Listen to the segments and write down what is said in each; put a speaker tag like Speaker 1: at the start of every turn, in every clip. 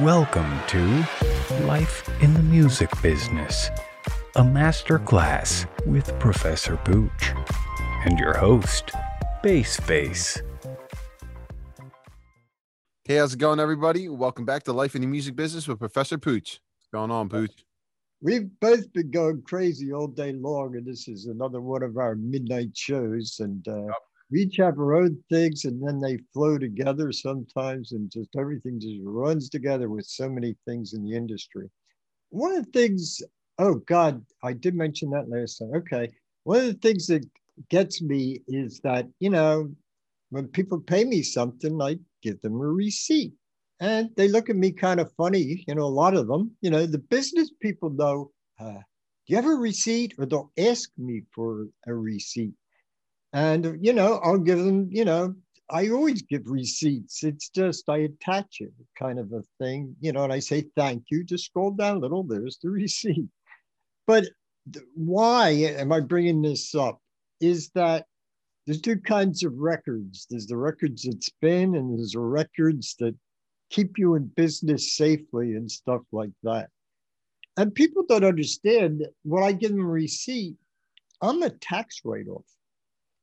Speaker 1: Welcome to Life in the Music Business, a master class with Professor Pooch and your host, Bass Face.
Speaker 2: Hey, how's it going, everybody? Welcome back to Life in the Music Business with Professor Pooch. What's going on, Pooch?
Speaker 3: We've both been going crazy all day long, and this is another one of our midnight shows. And uh,
Speaker 2: Yep.
Speaker 3: Each have our own things, and then they flow together sometimes, and just everything just runs together with so many things in the industry. One of the things, oh God, I did mention that last time. Okay. One of the things that gets me is that, you know, when people pay me something, I give them a receipt and they look at me kind of funny. You know, a lot of them, you know, the business people know, uh, do you have a receipt? Or they'll ask me for a receipt. And, you know, I'll give them, you know, I always give receipts. It's just I attach it kind of a thing, you know, and I say thank you. Just scroll down a little. There's the receipt. But why am I bringing this up? Is that there's two kinds of records. There's the records that spin, and there's the records that keep you in business safely and stuff like that. And people don't understand when I give them a receipt, I'm a tax write off.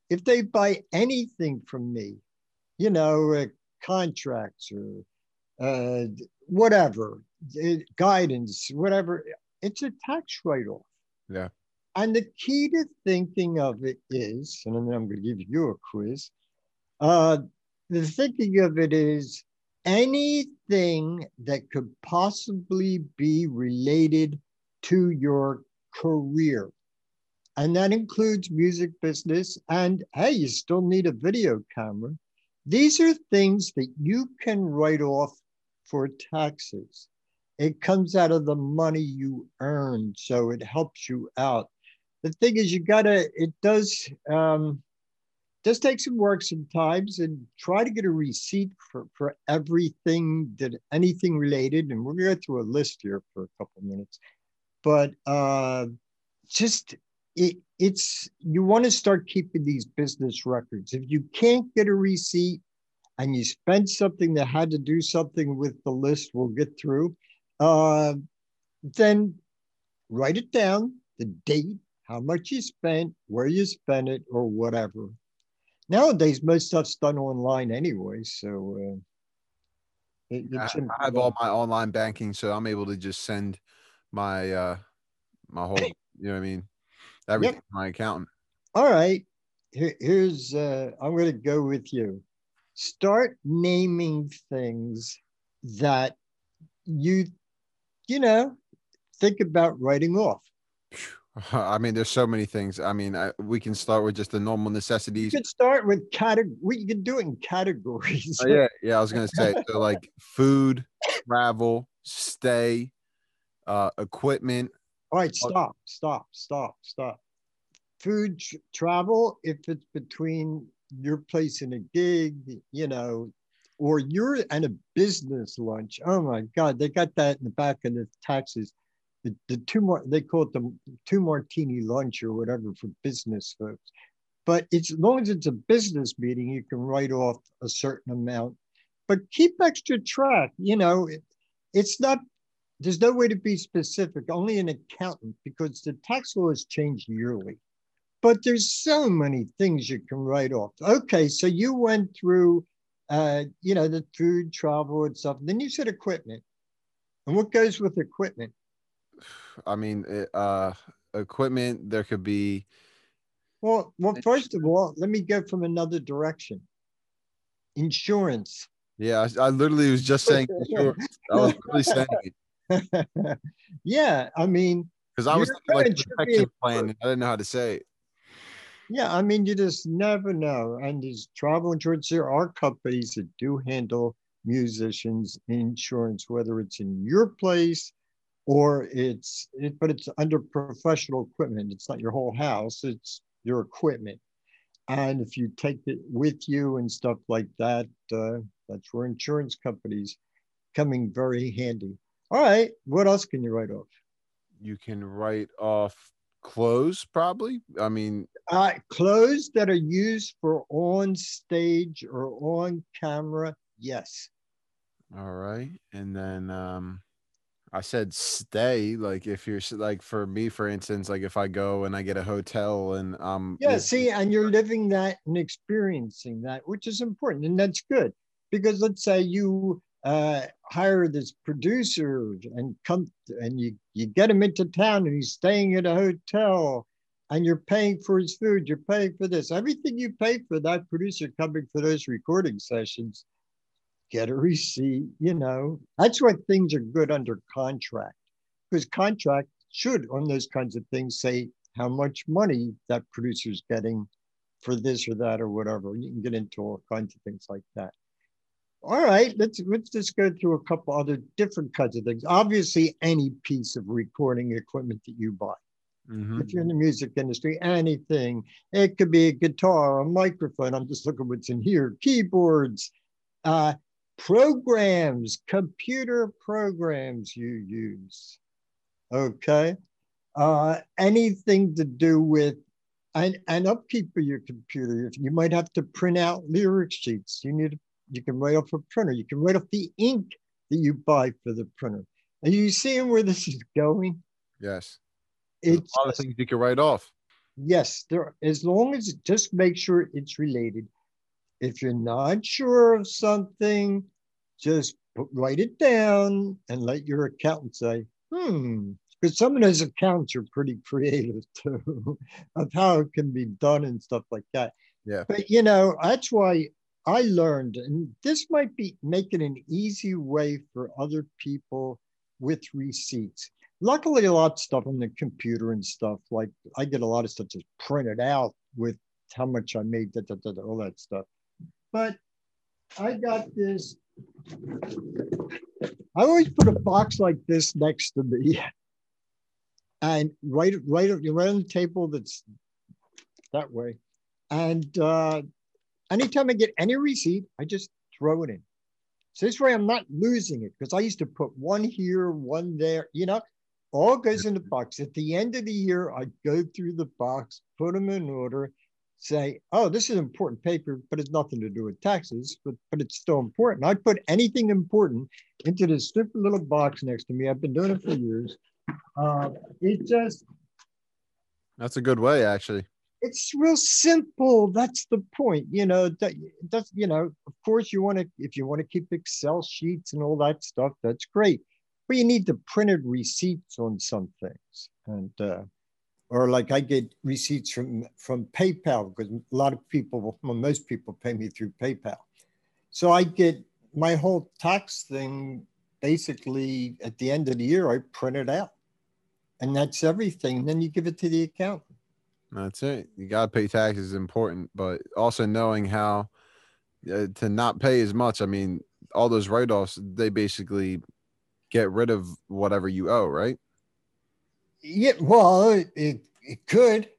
Speaker 3: If they buy anything from me, you know, uh, contracts or uh, whatever, uh, guidance, whatever, it's a tax write off.
Speaker 2: Yeah.
Speaker 3: And the key to thinking of it is, and then I'm going to give you a quiz. Uh, the thinking of it is anything that could possibly be related to your career. And that includes music business. And hey, you still need a video camera. These are things that you can write off for taxes. It comes out of the money you earn, so it helps you out. The thing is, you gotta, it does, um, does take some work sometimes and try to get a receipt for, for everything that anything related. And we're gonna go through a list here for a couple minutes. But uh, just it, it's you want to start keeping these business records. If you can't get a receipt and you spent something that had to do something with the list, we'll get through. Uh, then write it down, the date, how much you spent, where you spent it, or whatever. Nowadays, most stuff's done online anyway, so uh, it, it
Speaker 2: I, I have all my online banking, so I'm able to just send my uh my whole, you know what I mean, everything to my accountant.
Speaker 3: All right. Here, here's uh, I'm going to go with you. Start naming things that you, you know, think about writing off.
Speaker 2: I mean, there's so many things. I mean, I, we can start with just the normal necessities.
Speaker 3: You could start with category. We can do it in categories.
Speaker 2: Oh, yeah, yeah. I was gonna say so, like food, travel, stay, uh, equipment.
Speaker 3: All right. Oh. Stop. Stop. Stop. Stop. Food tr- travel. If it's between your place and a gig, you know, or you're at a business lunch. Oh my God, they got that in the back of the taxes. The, the two more they call it the two martini lunch or whatever for business folks. But it's as long as it's a business meeting, you can write off a certain amount. But keep extra track. You know, it, it's not. There's no way to be specific. Only an accountant because the tax laws change yearly. But there's so many things you can write off. Okay, so you went through uh, you know, the food, travel, and stuff. Then you said equipment. And what goes with equipment?
Speaker 2: I mean, uh, equipment. There could be.
Speaker 3: Well, well, first of all, let me go from another direction. Insurance.
Speaker 2: Yeah, I, I literally was just saying. insurance. I was really saying it
Speaker 3: yeah, I mean,
Speaker 2: because I was thinking like protection plan. I didn't know how to say it.
Speaker 3: yeah, I mean, you just never know. And there's travel insurance. There are companies that do handle musicians insurance, whether it's in your place or it's, it, but it's under professional equipment. It's not your whole house. It's your equipment. And if you take it with you and stuff like that, uh, that's where insurance companies coming very handy. All right, what else can you write off?
Speaker 2: You can write off clothes, probably. I mean,
Speaker 3: Uh, clothes that are used for on stage or on camera, yes.
Speaker 2: All right. And then um I said stay. Like if you're like for me, for instance, like if I go and I get a hotel and um
Speaker 3: Yeah, see, and you're living that and experiencing that, which is important, and that's good because let's say you uh, hire this producer and come and you you get him into town and he's staying at a hotel and you're paying for his food, you're paying for this, everything you pay for that producer coming for those recording sessions, get a receipt. You know, that's why things are good under contract because contract should on those kinds of things say how much money that producer's getting for this or that or whatever. You can get into all kinds of things like that. All right, let's let's just go through a couple other different kinds of things. Obviously, any piece of recording equipment that you buy.
Speaker 2: Mhm.
Speaker 3: If you're in the music industry, anything. It could be a guitar, a microphone. I'm just looking what's in here, keyboards, uh, programs, computer programs you use. Okay. Uh, anything to do with and, and upkeep of your computer. If you might have to print out lyric sheets, you need you can write off a printer. You can write off the ink that you buy for the printer. Are you seeing where this is going?
Speaker 2: Yes. There's
Speaker 3: It's
Speaker 2: a lot of things you can write off.
Speaker 3: yes, there as long as it just make sure it's related. If you're not sure of something, just put, write it down and let your accountant say, hmm, because some of those accounts are pretty creative too of how it can be done and stuff like that.
Speaker 2: Yeah.
Speaker 3: But you know, that's why I learned, and this might be making an easy way for other people with receipts. Luckily, a lot of stuff on the computer and stuff, like I get a lot of stuff just printed out with how much I made, da, da, da, all that stuff. But I got this. I always put a box like this next to me. And right, right, right on the table that's that way. And uh, anytime I get any receipt, I just throw it in. So this way I'm not losing it because I used to put one here, one there, you know, all goes in the box. At the end of the year, I go through the box, put them in order, say, oh, this is important paper, but it's nothing to do with taxes, but, but it's still important. I put anything important into this stupid little box next to me. I've been doing it for years. Uh, it just,
Speaker 2: That's a good way, actually.
Speaker 3: It's real simple. That's the point. You know, that that's you know, of course you want to if you want to keep Excel sheets and all that stuff, that's great. But you need the printed receipts on some things. And uh or like I get receipts from from PayPal because a lot of people, well, most people pay me through PayPal. So I get my whole tax thing basically at the end of the year, I print it out. And that's everything. Then you give it to the accountant.
Speaker 2: That's it. You got to pay taxes is important, but also knowing how uh, to not pay as much. I mean, all those write offs, they basically get rid of whatever you owe, right?
Speaker 3: Yeah, well, it, it, it could.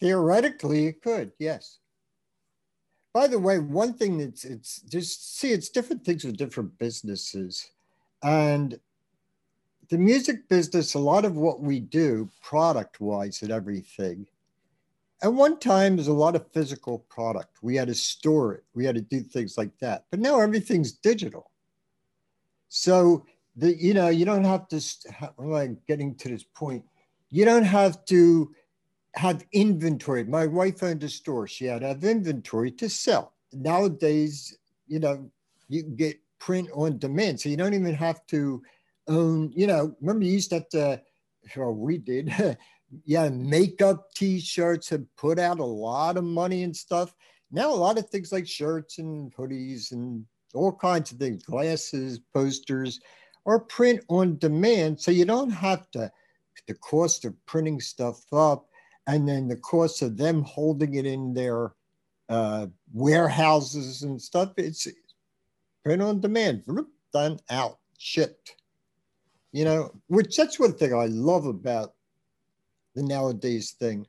Speaker 3: Theoretically, it could, yes. By the way, one thing that's it's just see, it's different things with different businesses. And the music business, a lot of what we do product wise and everything. At one time, there's a lot of physical product. We had to store it, we had to do things like that. But now everything's digital. So the you know you don't have to. am I getting to this point? You don't have to have inventory. My wife owned a store. She had to have inventory to sell. Nowadays, you know, you can get print on demand. So you don't even have to own, you know, remember you used to have to, well, we did. yeah, makeup t-shirts have put out a lot of money and stuff. Now a lot of things like shirts and hoodies and all kinds of things, glasses, posters, are print on demand. So you don't have to the cost of printing stuff up and then the cost of them holding it in their uh, warehouses and stuff. It's print on demand, done out, shipped. You know, which that's one thing I love about the nowadays thing.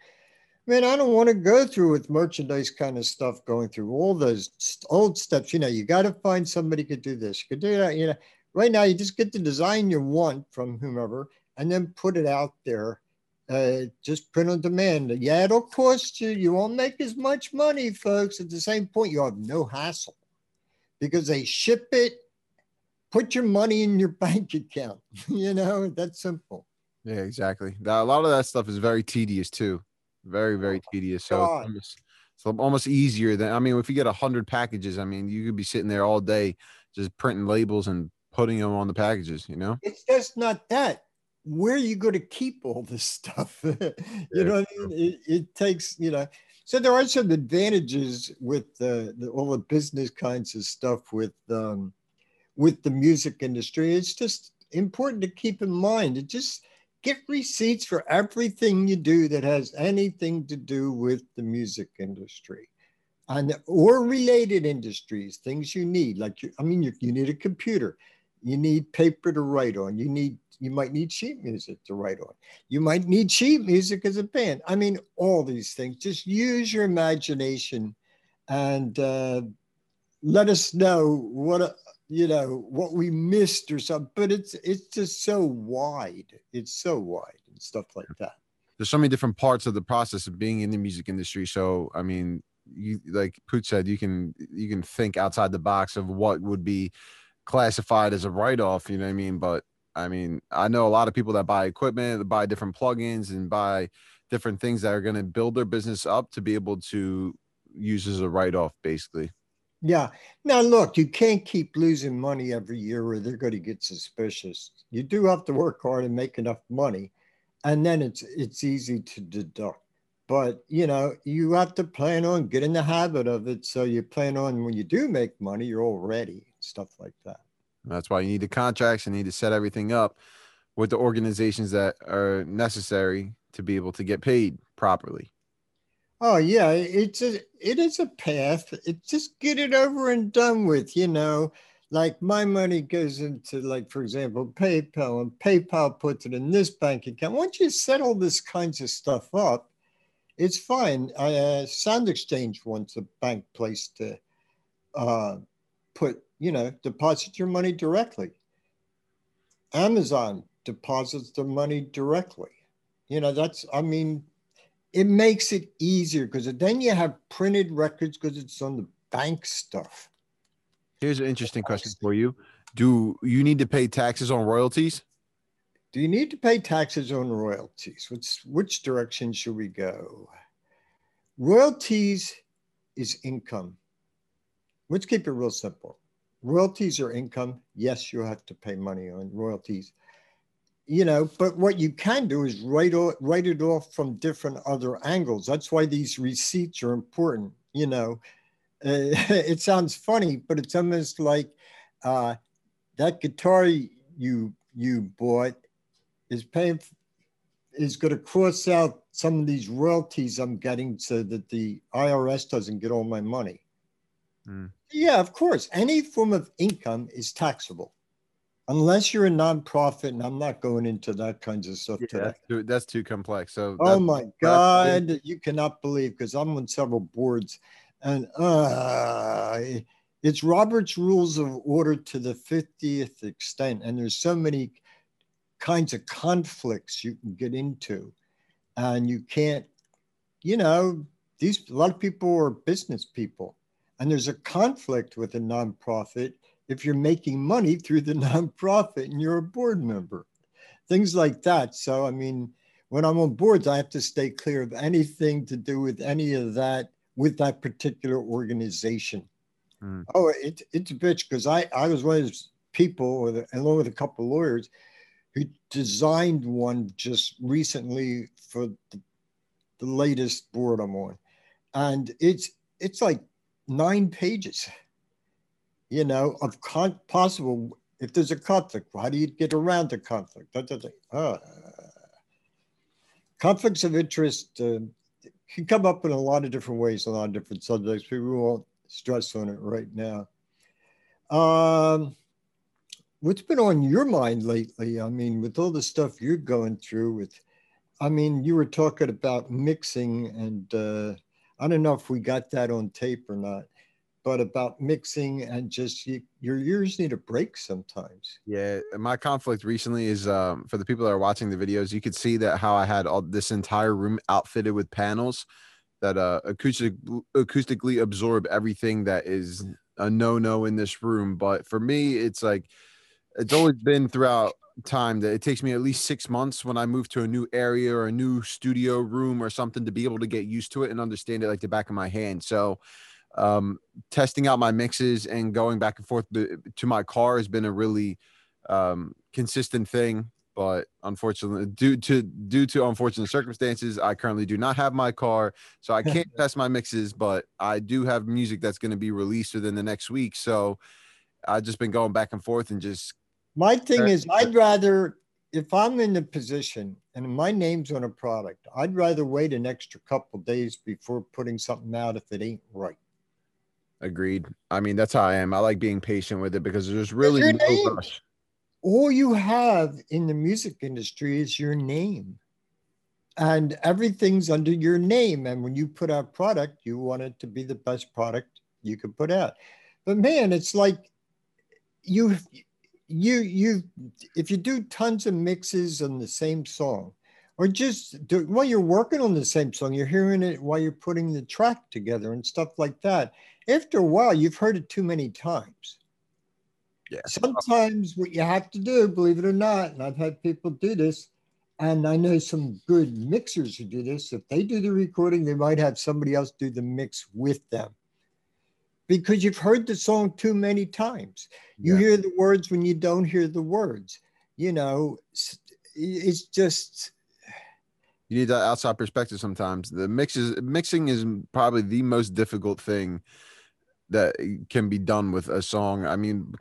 Speaker 3: Man, I don't want to go through with merchandise kind of stuff, going through all those old steps. You know, you got to find somebody could do this, could do that. You know, right now you just get the design you want from whomever and then put it out there uh, just print on demand. Yeah, it'll cost you. You won't make as much money, folks. At the same point, you have no hassle because they ship it, put your money in your bank account. you know, that's simple.
Speaker 2: Yeah, exactly. That, a lot of that stuff is very tedious too. Very, very
Speaker 3: Oh,
Speaker 2: tedious. So it's almost, it's almost easier than I mean, if you get a hundred packages, I mean, you could be sitting there all day just printing labels and putting them on the packages. You know?
Speaker 3: It's just not that. Where are you going to keep all this stuff? you
Speaker 2: Yeah,
Speaker 3: know, what I mean? it, it takes, you know, so there are some advantages with the, the all the business kinds of stuff with um, with the music industry. It's just important to keep in mind. It just get receipts for everything you do that has anything to do with the music industry. And or related industries things you need like you, i mean you, you need a computer. You need paper to write on. You need you might need sheet music to write on. You might need sheet music as a band. I mean all these things. Just use your imagination and uh, let us know what you know what we missed or something but it's it's just so wide it's so wide and stuff like that
Speaker 2: There's so many different parts of the process of being in the music industry. So I mean, you like Pooch said, you can you can think outside the box of what would be classified as a write-off. You know what I mean? But I mean, I know a lot of people that buy equipment, that buy different plugins, and buy different things that are going to build their business up to be able to use as a write-off, basically.
Speaker 3: Yeah. Now, look, you can't keep losing money every year or they're going to get suspicious. You do have to work hard and make enough money, and then it's it's easy to deduct. But you know, you have to plan on get in the habit of it. So you plan on when you do make money, you're all ready, stuff like that.
Speaker 2: That's why you need the contracts and need to set everything up with the organizations that are necessary to be able to get paid properly.
Speaker 3: Oh yeah, it's a it is a path. It just get it over and done with, you know. Like my money goes into like for example PayPal and PayPal puts it in this bank account. Once you set all this kinds of stuff up, it's fine. I, uh, SoundExchange wants a bank place to uh, put, you know, deposit your money directly. Amazon deposits their money directly. You know, that's I mean, it makes it easier because then you have printed records because it's on the bank stuff.
Speaker 2: Here's an interesting question for you. Do you need to pay taxes on royalties?
Speaker 3: Do you need to pay taxes on royalties? Which which direction should we go? Royalties is income. Let's keep it real simple. Royalties are income. Yes, you have to pay money on royalties. You know, but what you can do is write write it off from different other angles. That's why these receipts are important. You know, uh, it sounds funny, but it's almost like uh, that guitar you you bought is paying is going to cross out some of these royalties I'm getting so that the IRS doesn't get all my money.
Speaker 2: Hmm.
Speaker 3: Yeah, of course. Any form of income is taxable, unless you're a nonprofit, and I'm not going into that kinds of stuff today.
Speaker 2: that's too, that's too complex. So
Speaker 3: Oh my God, you cannot believe because I'm on several boards and uh, it's Robert's Rules of Order to the 50th extent. And there's so many kinds of conflicts you can get into. And you can't, you know, these a lot of people are business people. And there's a conflict with a nonprofit if you're making money through the nonprofit and you're a board member. Things like that. So, I mean, when I'm on boards, I have to stay clear of anything to do with any of that with that particular organization.
Speaker 2: Hmm.
Speaker 3: Oh, it, it's a bitch because I, I was one of those people, with, along with a couple of lawyers, who designed one just recently for the, the latest board I'm on, and it's it's like nine pages, you know, of con- possible if there's a conflict. How do you get around the conflict? Uh, conflicts of interest uh, can come up in a lot of different ways, a lot of different subjects. We won't stress on it right now. Um, what's been on your mind lately? I mean, with all the stuff you're going through, with, I mean, you were talking about mixing, and uh, I don't know if we got that on tape or not, but about mixing and just you, your ears need a break sometimes.
Speaker 2: Yeah, my conflict recently is um, for the people that are watching the videos. You could see that how I had all this entire room outfitted with panels that uh, acoustic acoustically absorb everything that is a no no in this room. But for me, it's like it's always been throughout time that it takes me at least six months when I move to a new area or a new studio room or something to be able to get used to it and understand it like the back of my hand. So, um, testing out my mixes and going back and forth to my car has been a really um, consistent thing. But unfortunately, due to due to unfortunate circumstances, I currently do not have my car, so I can't test my mixes. But I do have music that's going to be released within the next week. So I've just been going back and forth and just
Speaker 3: my thing is, I'd rather, if I'm in the position and my name's on a product, I'd rather wait an extra couple days before putting something out if it ain't right.
Speaker 2: Agreed. I mean, that's how I am. I like being patient with it because there's really no
Speaker 3: name. rush. All you have in the music industry is your name. And everything's under your name. And when you put out product, you want it to be the best product you could put out. But man, it's like you you you if you do tons of mixes on the same song or just do, while you're working on the same song you're hearing it while you're putting the track together and stuff like that after a while you've heard it too many times yeah sometimes what you have to do believe it or not and i've had people do this and i know some good mixers who do this if they do the recording they might have somebody else do the mix with them because you've heard the song too many times. You yeah. hear the words when you don't hear the words. You know, it's just
Speaker 2: you need that outside perspective sometimes. The mix is mixing is probably the most difficult thing that can be done with a song. I mean,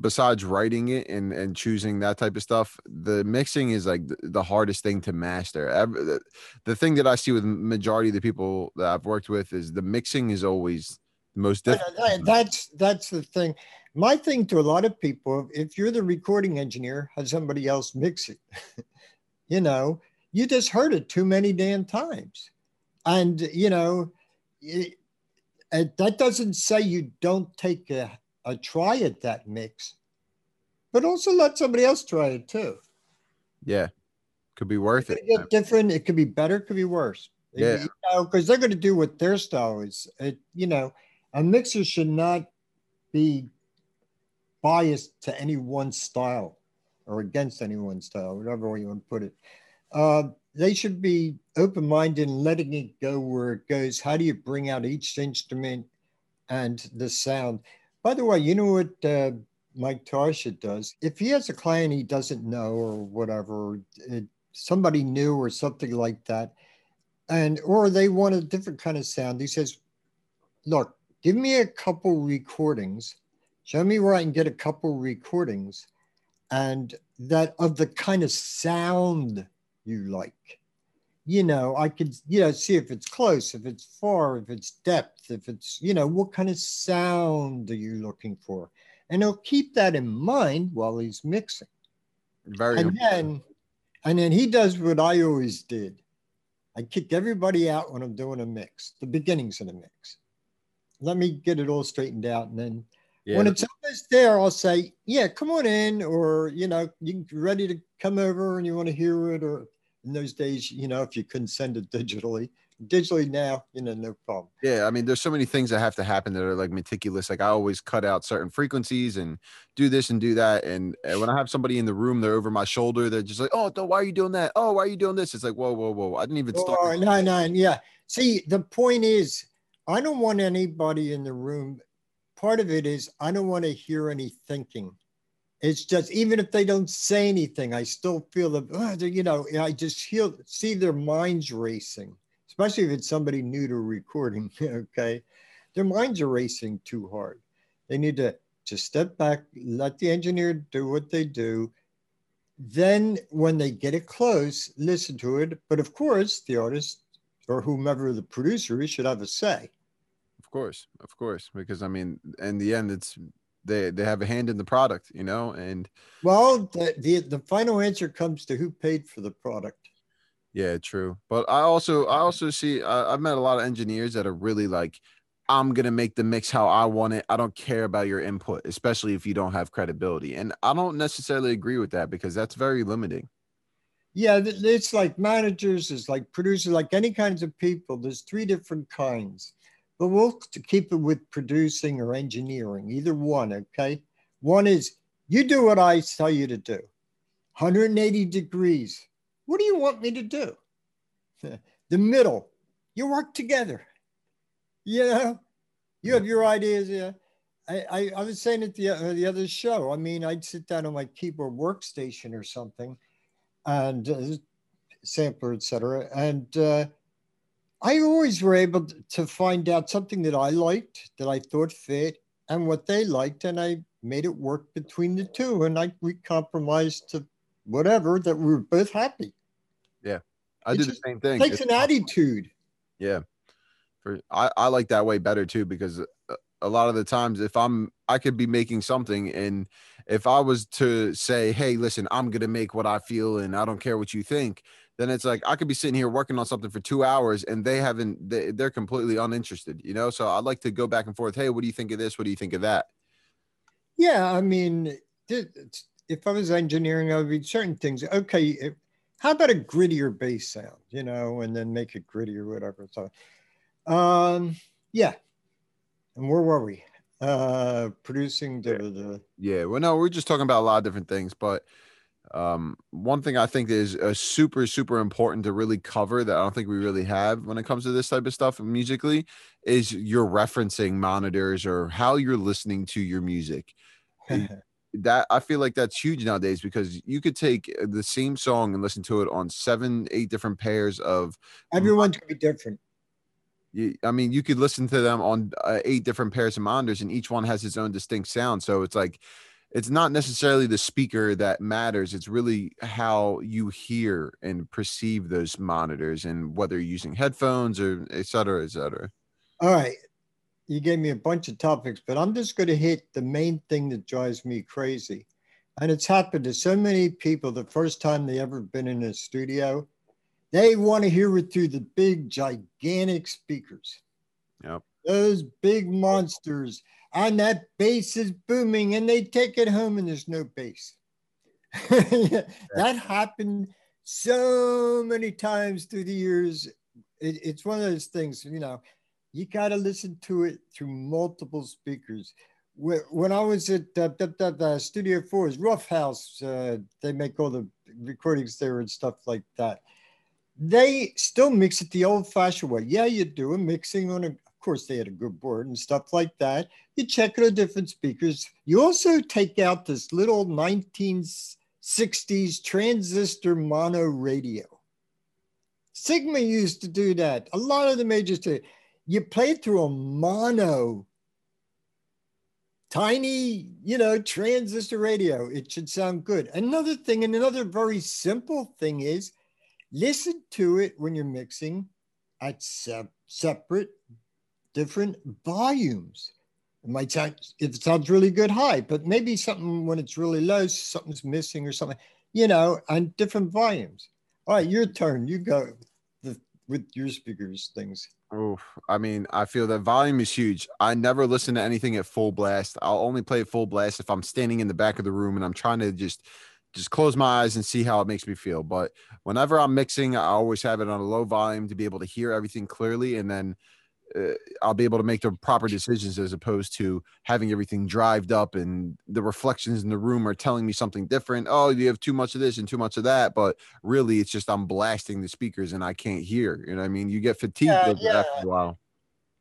Speaker 2: besides writing it and and choosing that type of stuff, the mixing is like the hardest thing to master. the, the thing that I see with majority of the people that I've worked with is the mixing is always the most
Speaker 3: difficult. That's that's the thing. My thing to a lot of people, if you're the recording engineer, have somebody else mix it. you know, you just heard it too many damn times, and you know, it, it, that doesn't say you don't take a, a try at that mix, but also let somebody else try it too.
Speaker 2: Yeah, could be worth it.
Speaker 3: it. different. It could be better. It could be worse.
Speaker 2: Yeah,
Speaker 3: you know, because they're going to do what their style is. It, you know, a mixer should not be biased to any one style or against any one style, whatever way you want to put it. Uh, they should be open minded and letting it go where it goes. How do you bring out each instrument and the sound? By the way, you know what uh, Mike Tarsia does? If he has a client he doesn't know or whatever, it, somebody new or something like that, and or they want a different kind of sound, he says, "Look, give me a couple recordings, show me where I can get a couple recordings, and that of the kind of sound you like. You know, I could, you know, see if it's close, if it's far, if it's depth, if it's, you know, what kind of sound are you looking for? And he'll keep that in mind while he's mixing.
Speaker 2: Very
Speaker 3: and then and then he does what I always did. I kick everybody out when I'm doing a mix, the beginnings of the mix let me get it all straightened out. And then yeah. when it's almost there, I'll say, yeah, come on in, or, you know, you ready to come over and you want to hear it. Or in those days, you know, if you couldn't send it digitally, digitally now, you know, no problem.
Speaker 2: Yeah. I mean, there's so many things that have to happen that are like meticulous. Like I always cut out certain frequencies and do this and do that. And when I have somebody in the room, they're over my shoulder. They're just like, oh, why are you doing that? Oh, why are you doing this? It's like, whoa, whoa, whoa. I didn't even start.
Speaker 3: Oh, nine, nine. Yeah. See, the point is, I don't want anybody in the room. Part of it is I don't want to hear any thinking. It's just even if they don't say anything, I still feel that oh, you know I just feel see their minds racing, especially if it's somebody new to recording. okay, their minds are racing too hard. They need to just step back, let the engineer do what they do. Then, when they get it close, listen to it. But of course, the artist or whomever the producer is should have a say
Speaker 2: of course, of course, because I mean, in the end, it's they they have a hand in the product, you know, and
Speaker 3: well, the the, the final answer comes to who paid for the product.
Speaker 2: Yeah, true. But I also I also see I, I've met a lot of engineers that are really like, I'm gonna make the mix how I want it. I don't care about your input, especially if you don't have credibility. And I don't necessarily agree with that because that's very limiting.
Speaker 3: Yeah, it's like managers, it's like producers, like any kinds of people. There's three different kinds but we'll keep it with producing or engineering, either one, okay? One is You do what I tell you to do. 180 degrees. What do you want me to do? The middle, you work together. You know, you have your ideas. Yeah. I, I, I was saying at the, uh, the other show, I mean, I'd sit down on my keyboard workstation or something and uh, sampler, etc. And uh, I always were able to find out something that I liked, that I thought fit, and what they liked, and I made it work between the two. And I we compromised to whatever that we were both happy.
Speaker 2: Yeah, I did the same thing.
Speaker 3: Takes it's an attitude.
Speaker 2: Yeah, for I I like that way better too because uh, a lot of the times if i'm i could be making something and if i was to say hey listen i'm gonna make what i feel and i don't care what you think then it's like i could be sitting here working on something for two hours and they haven't they, they're completely uninterested you know? So i'd like to go back and forth hey what do you think of this? What do you think of that?
Speaker 3: Yeah i mean if i was engineering i would be certain things okay how about a grittier bass sound? You know and then make it gritty or whatever so um yeah. And where were we? Uh, producing the, the
Speaker 2: yeah. Well, no, we're just talking about a lot of different things, but um, one thing I think is a super super important to really cover that I don't think we really have when it comes to this type of stuff musically is your referencing monitors or how you're listening to your music. that I feel like that's huge nowadays because you could take the same song and listen to it on seven, eight different pairs of.
Speaker 3: Everyone's gonna be different.
Speaker 2: You, I mean, you could listen to them on uh, eight different pairs of monitors, and each one has its own distinct sound. So it's like, it's not necessarily the speaker that matters. It's really how you hear and perceive those monitors, and whether you're using headphones or et cetera, et cetera.
Speaker 3: All right, you gave me a bunch of topics, but I'm just going to hit the main thing that drives me crazy, and it's happened to so many people. The first time they ever been in a studio, they want to hear it through the big, gigantic speakers.
Speaker 2: Yep.
Speaker 3: Those big monsters. And that bass is booming, and they take it home, and there's no bass. that happened so many times through the years. It, it's one of those things, you know, you got to listen to it through multiple speakers. When I was at uh, Studio 4's Ruffhouse, uh, they make all the recordings there and stuff like that they still mix it the old fashioned way. Yeah, you do a mixing on a, of course, they had a good board and stuff like that. You check on different speakers. You also take out this little 1960s transistor mono radio. Sigma used to do that. A lot of the majors do. You play through a mono, tiny, you know, transistor radio. It should sound good. Another thing, and another very simple thing is listen to it when you're mixing at se- separate different volumes. It might sound, it sounds really good high, but maybe something when it's really low, something's missing or something, you know, and different volumes. All right, your turn. You go the, with your speakers things.
Speaker 2: Oh, I mean, I feel that volume is huge. I never listen to anything at full blast. I'll only play full blast if I'm standing in the back of the room and I'm trying to just just close my eyes and see how it makes me feel. But whenever I'm mixing, I always have it on a low volume to be able to hear everything clearly, and then uh, I'll be able to make the proper decisions as opposed to having everything drived up and the reflections in the room are telling me something different. Oh, you have too much of this and too much of that, but really, it's just I'm blasting the speakers and I can't hear. You know, I mean, you get fatigued yeah, yeah. after a while.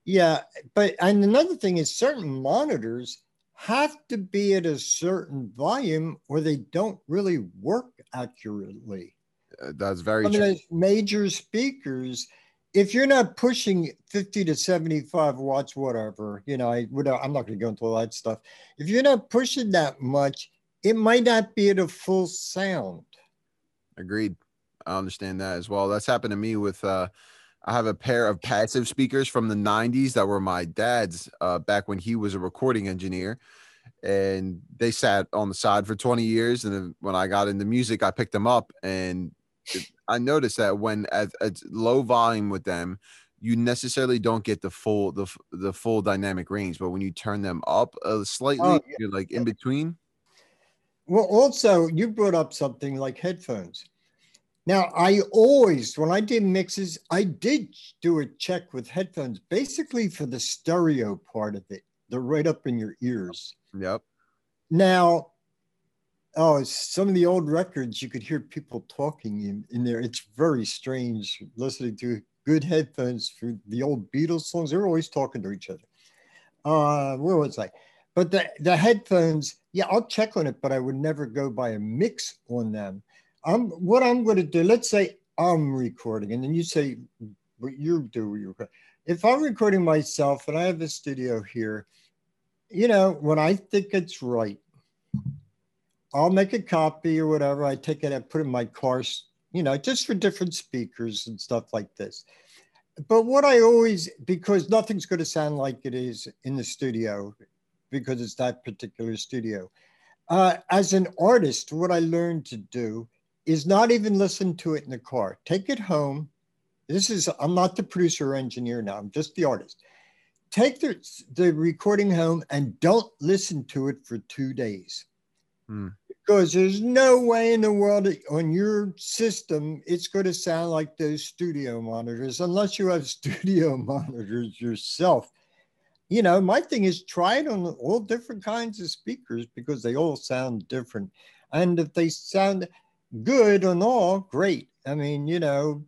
Speaker 3: Yeah, but and another thing is certain monitors have to be at a certain volume or they don't really work accurately.
Speaker 2: Uh, that's very Some true.
Speaker 3: major speakers, if you're not pushing 50 to 75 watts, whatever, you know, I would, I'm not going to go into all that stuff. If you're not pushing that much, it might not be at a full sound.
Speaker 2: Agreed. I understand that as well. That's happened to me with uh, I have a pair of passive speakers from the 90s that were my dad's uh, back when he was a recording engineer. And they sat on the side for 20 years. And then when I got into music, I picked them up. And I noticed that when at, at low volume with them, you necessarily don't get the full the, the full dynamic range but when you turn them up uh, slightly oh, yeah. you're like in between
Speaker 3: well also you brought up something like headphones now, I always, when I did mixes, I did do a check with headphones, basically for the stereo part of it. They're right up in your ears.
Speaker 2: Yep.
Speaker 3: Now, oh, some of the old records, you could hear people talking in, in there. It's very strange listening to good headphones for the old Beatles songs. They're always talking to each other. Uh, where was I? But the, the headphones, yeah, I'll check on it, but I would never go by a mix on them. I'm what I'm going to do. Let's say I'm recording, and then you say what you do. You if I'm recording myself and I have a studio here, you know, when I think it's right, I'll make a copy or whatever. I take it, I put it in my car, you know, just for different speakers and stuff like this. But what I always, because nothing's going to sound like it is in the studio, because it's that particular studio. Uh, as an artist, what I learned to do is not even listen to it in the car. Take it home. This is, I'm not the producer or engineer now, I'm just the artist. Take the, the recording home and don't listen to it for two days. Hmm. Because there's no way in the world on your system it's going to sound like those studio monitors unless you have studio monitors yourself. You know, my thing is try it on all different kinds of speakers because they all sound different. And if they sound good on all, great. I mean, you know,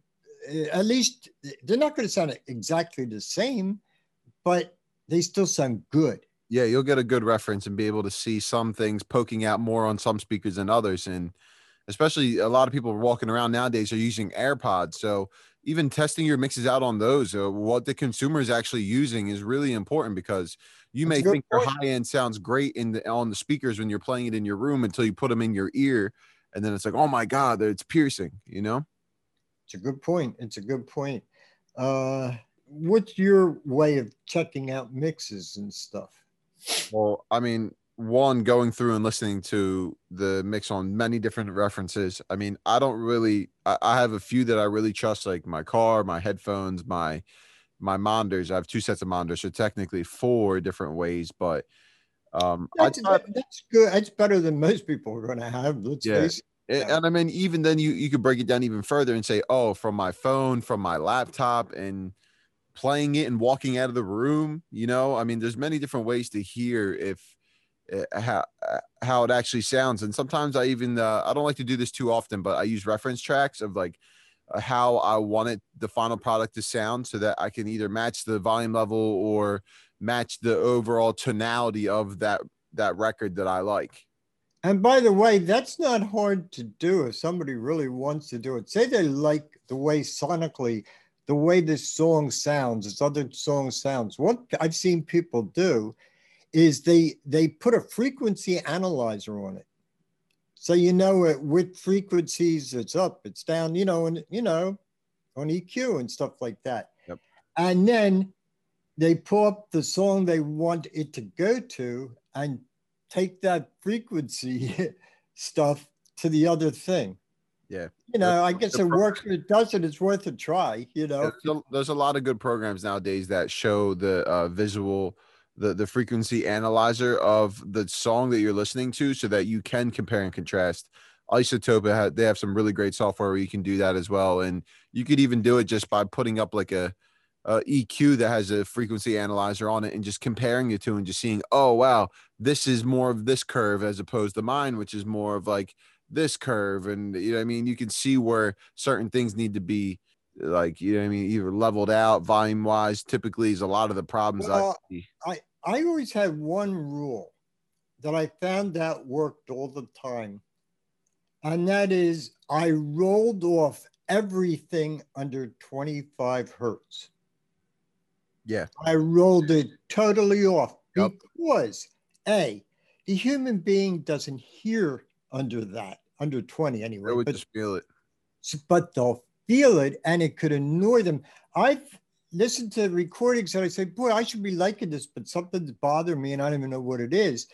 Speaker 3: eh, at least they're not going to sound exactly the same, but they still sound good
Speaker 2: yeah, you'll get a good reference and be able to see some things poking out more on some speakers than others. And especially a lot of people walking around nowadays are using AirPods. So even testing your mixes out on those, uh, what the consumer is actually using is really important because you That's may think point. your high end sounds great in the on the speakers when you're playing it in your room until you put them in your ear, and then it's like, oh my god, it's piercing. You know.
Speaker 3: It's a good point. It's a good point. Uh, what's your way of checking out mixes and stuff?
Speaker 2: Well, I mean, one going through and listening to the mix on many different references. I mean, I don't really. I, I have a few that I really trust, like my car, my headphones, my my monitors. I have two sets of monitors, so technically four different ways. But um,
Speaker 3: that's, thought, that's good. That's better than most people are going to have. Let's yeah. face
Speaker 2: it. And I mean, even then, you you could break it down even further and say, oh, from my phone, from my laptop, and playing it and walking out of the room you know? I mean there's many different ways to hear if uh, how uh, how it actually sounds. And sometimes i even uh, i don't like to do this too often but i use reference tracks of like uh, how i want it the final product to sound so that i can either match the volume level or match the overall tonality of that that record that i like.
Speaker 3: And by the way that's not hard to do if somebody really wants to do it. Say they like the way sonically the way this song sounds, this other song sounds. What I've seen people do is they they put a frequency analyzer on it. So you know at what frequencies it's up, it's down, you know, and you know, on EQ and stuff like that. Yep. And then they pull up the song they want it to go to and take that frequency stuff to the other thing
Speaker 2: yeah.
Speaker 3: You know i guess it works If it doesn't it's worth a try you know?
Speaker 2: There's a, there's a lot of good programs nowadays that show the uh, visual the the frequency analyzer of the song that you're listening to so that you can compare and contrast. iZotope they have some really great software where you can do that as well and you could even do it just by putting up like a, a eq that has a frequency analyzer on it and just comparing it to and just seeing oh wow this is more of this curve as opposed to mine which is more of like this curve and you know i mean you can see where certain things need to be like you know i mean either leveled out volume wise typically is a lot of the problems
Speaker 3: well, I, I i always had one rule that i found that worked all the time and that is i rolled off everything under 25 hertz.
Speaker 2: Yeah.
Speaker 3: I rolled it totally off yep. because a the human being doesn't hear under that under 20 anyway.
Speaker 2: They would but, just feel it.
Speaker 3: But they'll feel it and it could annoy them. I've listened to recordings and I say, boy, I should be liking this, but something's bothering me and I don't even know what it is.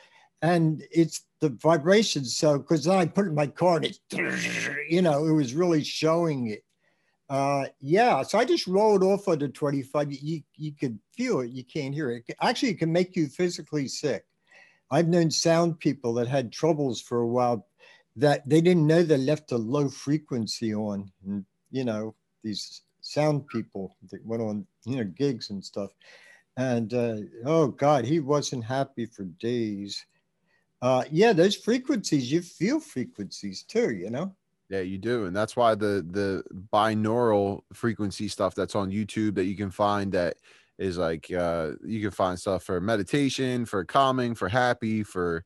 Speaker 3: And it's the vibrations. So, because then I put it in my car and it's, you know, it was really showing it. Uh, yeah, so I just rolled off under 25. You, you could feel it, you can't hear it. Actually, it can make you physically sick. I've known sound people that had troubles for a while that they didn't know they left a low frequency on. And, you know, these sound people that went on, you know, gigs and stuff. And uh, oh God, he wasn't happy for days. Uh, yeah, those frequencies, you feel frequencies too, you know?
Speaker 2: Yeah, you do, and that's why the the binaural frequency stuff that's on YouTube that you can find that is like uh you can find stuff for meditation, for calming, for happy, for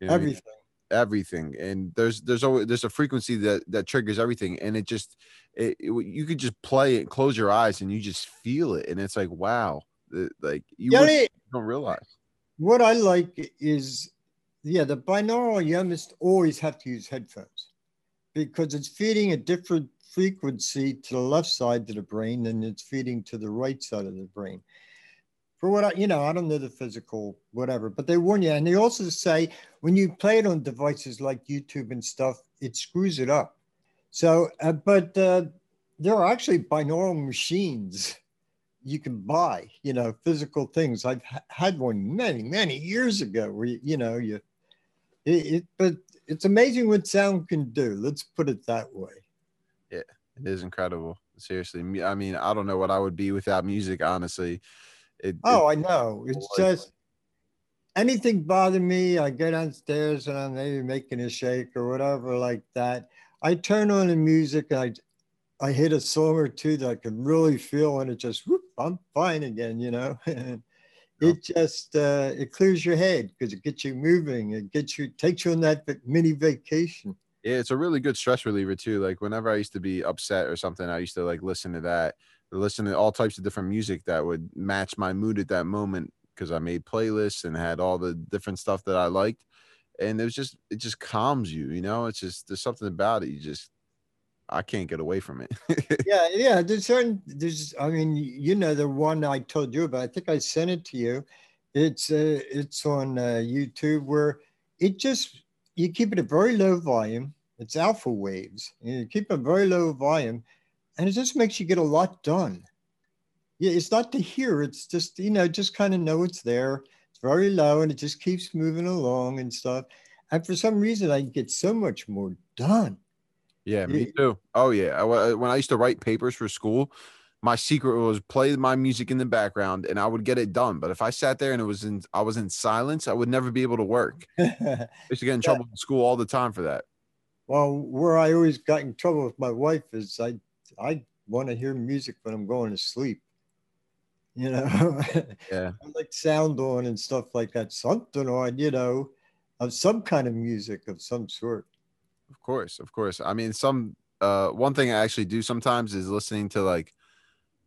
Speaker 2: you know,
Speaker 3: Everything.
Speaker 2: everything. And there's there's always there's a frequency that that triggers everything. And it just it, it- you could just play it close your eyes and you just feel it. And it's like wow like you
Speaker 3: Yeah, it-
Speaker 2: don't realize.
Speaker 3: What I like is, yeah, the binaural, you almost always have to use headphones because it's feeding a different frequency to the left side of the brain than it's feeding to the right side of the brain. For what I, you know, I don't know the physical, whatever, but they warn you. And they also say when you play it on devices like YouTube and stuff, it screws it up. So, uh, but uh, there are actually binaural machines you can buy, you know, physical things. I've ha- had one many, many years ago where, you, you know, you, it, it, but it's amazing what sound can do. Let's put it that way.
Speaker 2: It is incredible seriously i mean i don't know what i would be without music honestly it,
Speaker 3: Oh,
Speaker 2: it-
Speaker 3: I know. It's
Speaker 2: Like-
Speaker 3: just anything bother me. I go downstairs and I'm maybe making a shake or whatever like that. I turn on the music and I, I hit a song or two that I can really feel and it just, whoop, I'm fine again, you know. And it just, uh, it clears your head because it gets you moving. It gets you, takes you on that mini vacation.
Speaker 2: Yeah, it's a really good stress reliever too. Like whenever I used to be upset or something, I used to like listen to that, listen to all types of different music that would match my mood at that moment because I made playlists and had all the different stuff that I liked. And it was just it just calms you, you know. It's just there's something about it. You just I can't get away from it.
Speaker 3: yeah, yeah. There's certain. There's. I mean, you know, the one I told you about. I think I sent it to you. It's uh, it's on uh, YouTube where it just you keep it at very low volume. It's alpha waves. You keep a very low volume, and it just makes you get a lot done. Yeah, it's not to hear. It's just you know, just kind of know it's there. It's very low, and it just keeps moving along and stuff. And for some reason, I get so much more done.
Speaker 2: Yeah, me too. Oh yeah, I, when I used to write papers for school, my secret was play my music in the background, and I would get it done. But if I sat there and it was in, I was in silence, I would never be able to work. I used to get in
Speaker 3: Yeah.
Speaker 2: trouble in school all the time for that.
Speaker 3: Well, where I always got in trouble with my wife is I I want to hear music when I'm going to sleep. You know,
Speaker 2: Yeah,
Speaker 3: I like sound on and stuff like that. Something on, you know, of some kind of music of some sort.
Speaker 2: of course, of course. I mean, some uh, one thing I actually do sometimes is listening to like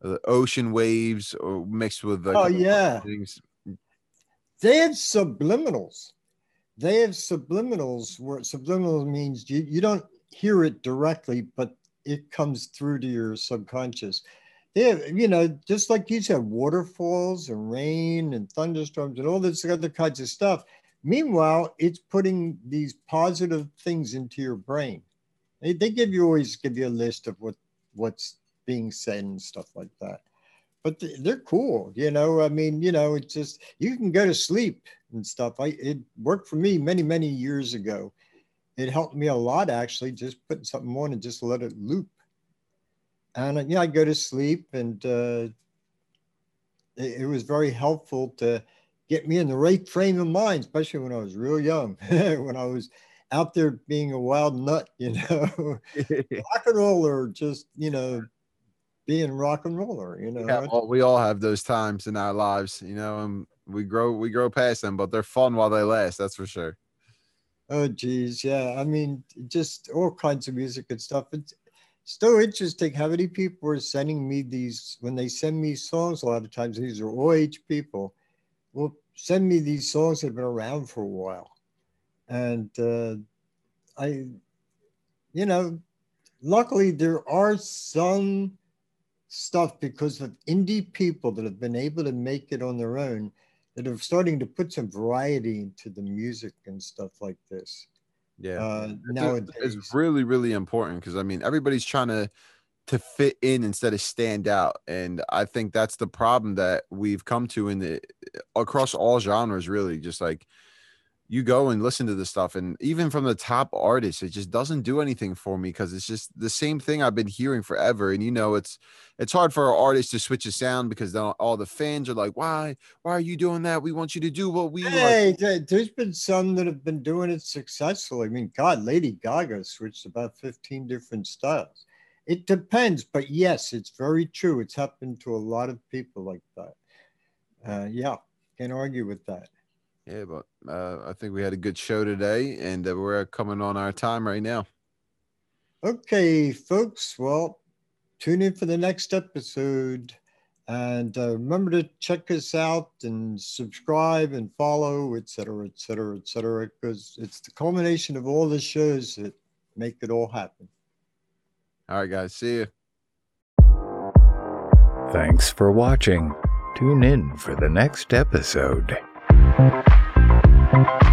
Speaker 2: the ocean waves or mixed with like
Speaker 3: Oh, yeah.
Speaker 2: things.
Speaker 3: They have subliminals. They have subliminals where subliminal means you, you don't hear it directly, but it comes through to your subconscious. They have, you know, just like you said, waterfalls and rain and thunderstorms and all this other kinds of stuff. Meanwhile, it's putting these positive things into your brain. They, they give you always give you a list of what what's being said and stuff like that but they're cool you know? I mean you know it's just you can go to sleep and stuff. I it worked for me many many years ago. It helped me a lot actually just putting something on and just let it loop. And uh, yeah i go to sleep and uh it, it was very helpful to get me in the right frame of mind especially when i was real young when i was out there being a wild nut you know? Rock and roller just you know being rock and roller you know
Speaker 2: Yeah, well, we all have those times in our lives, you know, and we grow we grow past them, but they're fun while they last. That's for sure.
Speaker 3: Oh, geez. Yeah. I mean, just all kinds of music and stuff. It's still interesting how many people are sending me these when they send me songs. A lot of times, these are age people will send me these songs that have been around for a while. And uh, I, you know, luckily there are some stuff because of indie people that have been able to make it on their own that are starting to put some variety into the music and stuff like this
Speaker 2: Yeah.
Speaker 3: uh, nowadays.
Speaker 2: It's really, really important because I mean everybody's trying to to fit in instead of stand out. And I think that's the problem that we've come to in the across all genres, really. Just like you go and listen to this stuff and even from the top artists it just doesn't do anything for me because it's just the same thing i've been hearing forever and you know it's it's hard for our artists to switch a sound because all the fans are like why why are you doing that? We want you to do what we
Speaker 3: hey there's been some that have been doing it successfully. I mean god lady gaga switched about 15 different styles. It depends but yes it's very true. It's happened to a lot of people like that. Uh, yeah can't argue with that
Speaker 2: yeah, but uh, I think we had a good show today, and uh, we're coming on our time right now.
Speaker 3: Okay, folks. Well, tune in for the next episode. And uh, remember to check us out and subscribe and follow, et cetera, et cetera, et cetera, because it's the culmination of all the shows that make it all happen.
Speaker 2: All right, guys. See you.
Speaker 1: Thanks for watching. Tune in for the next episode. Thank you.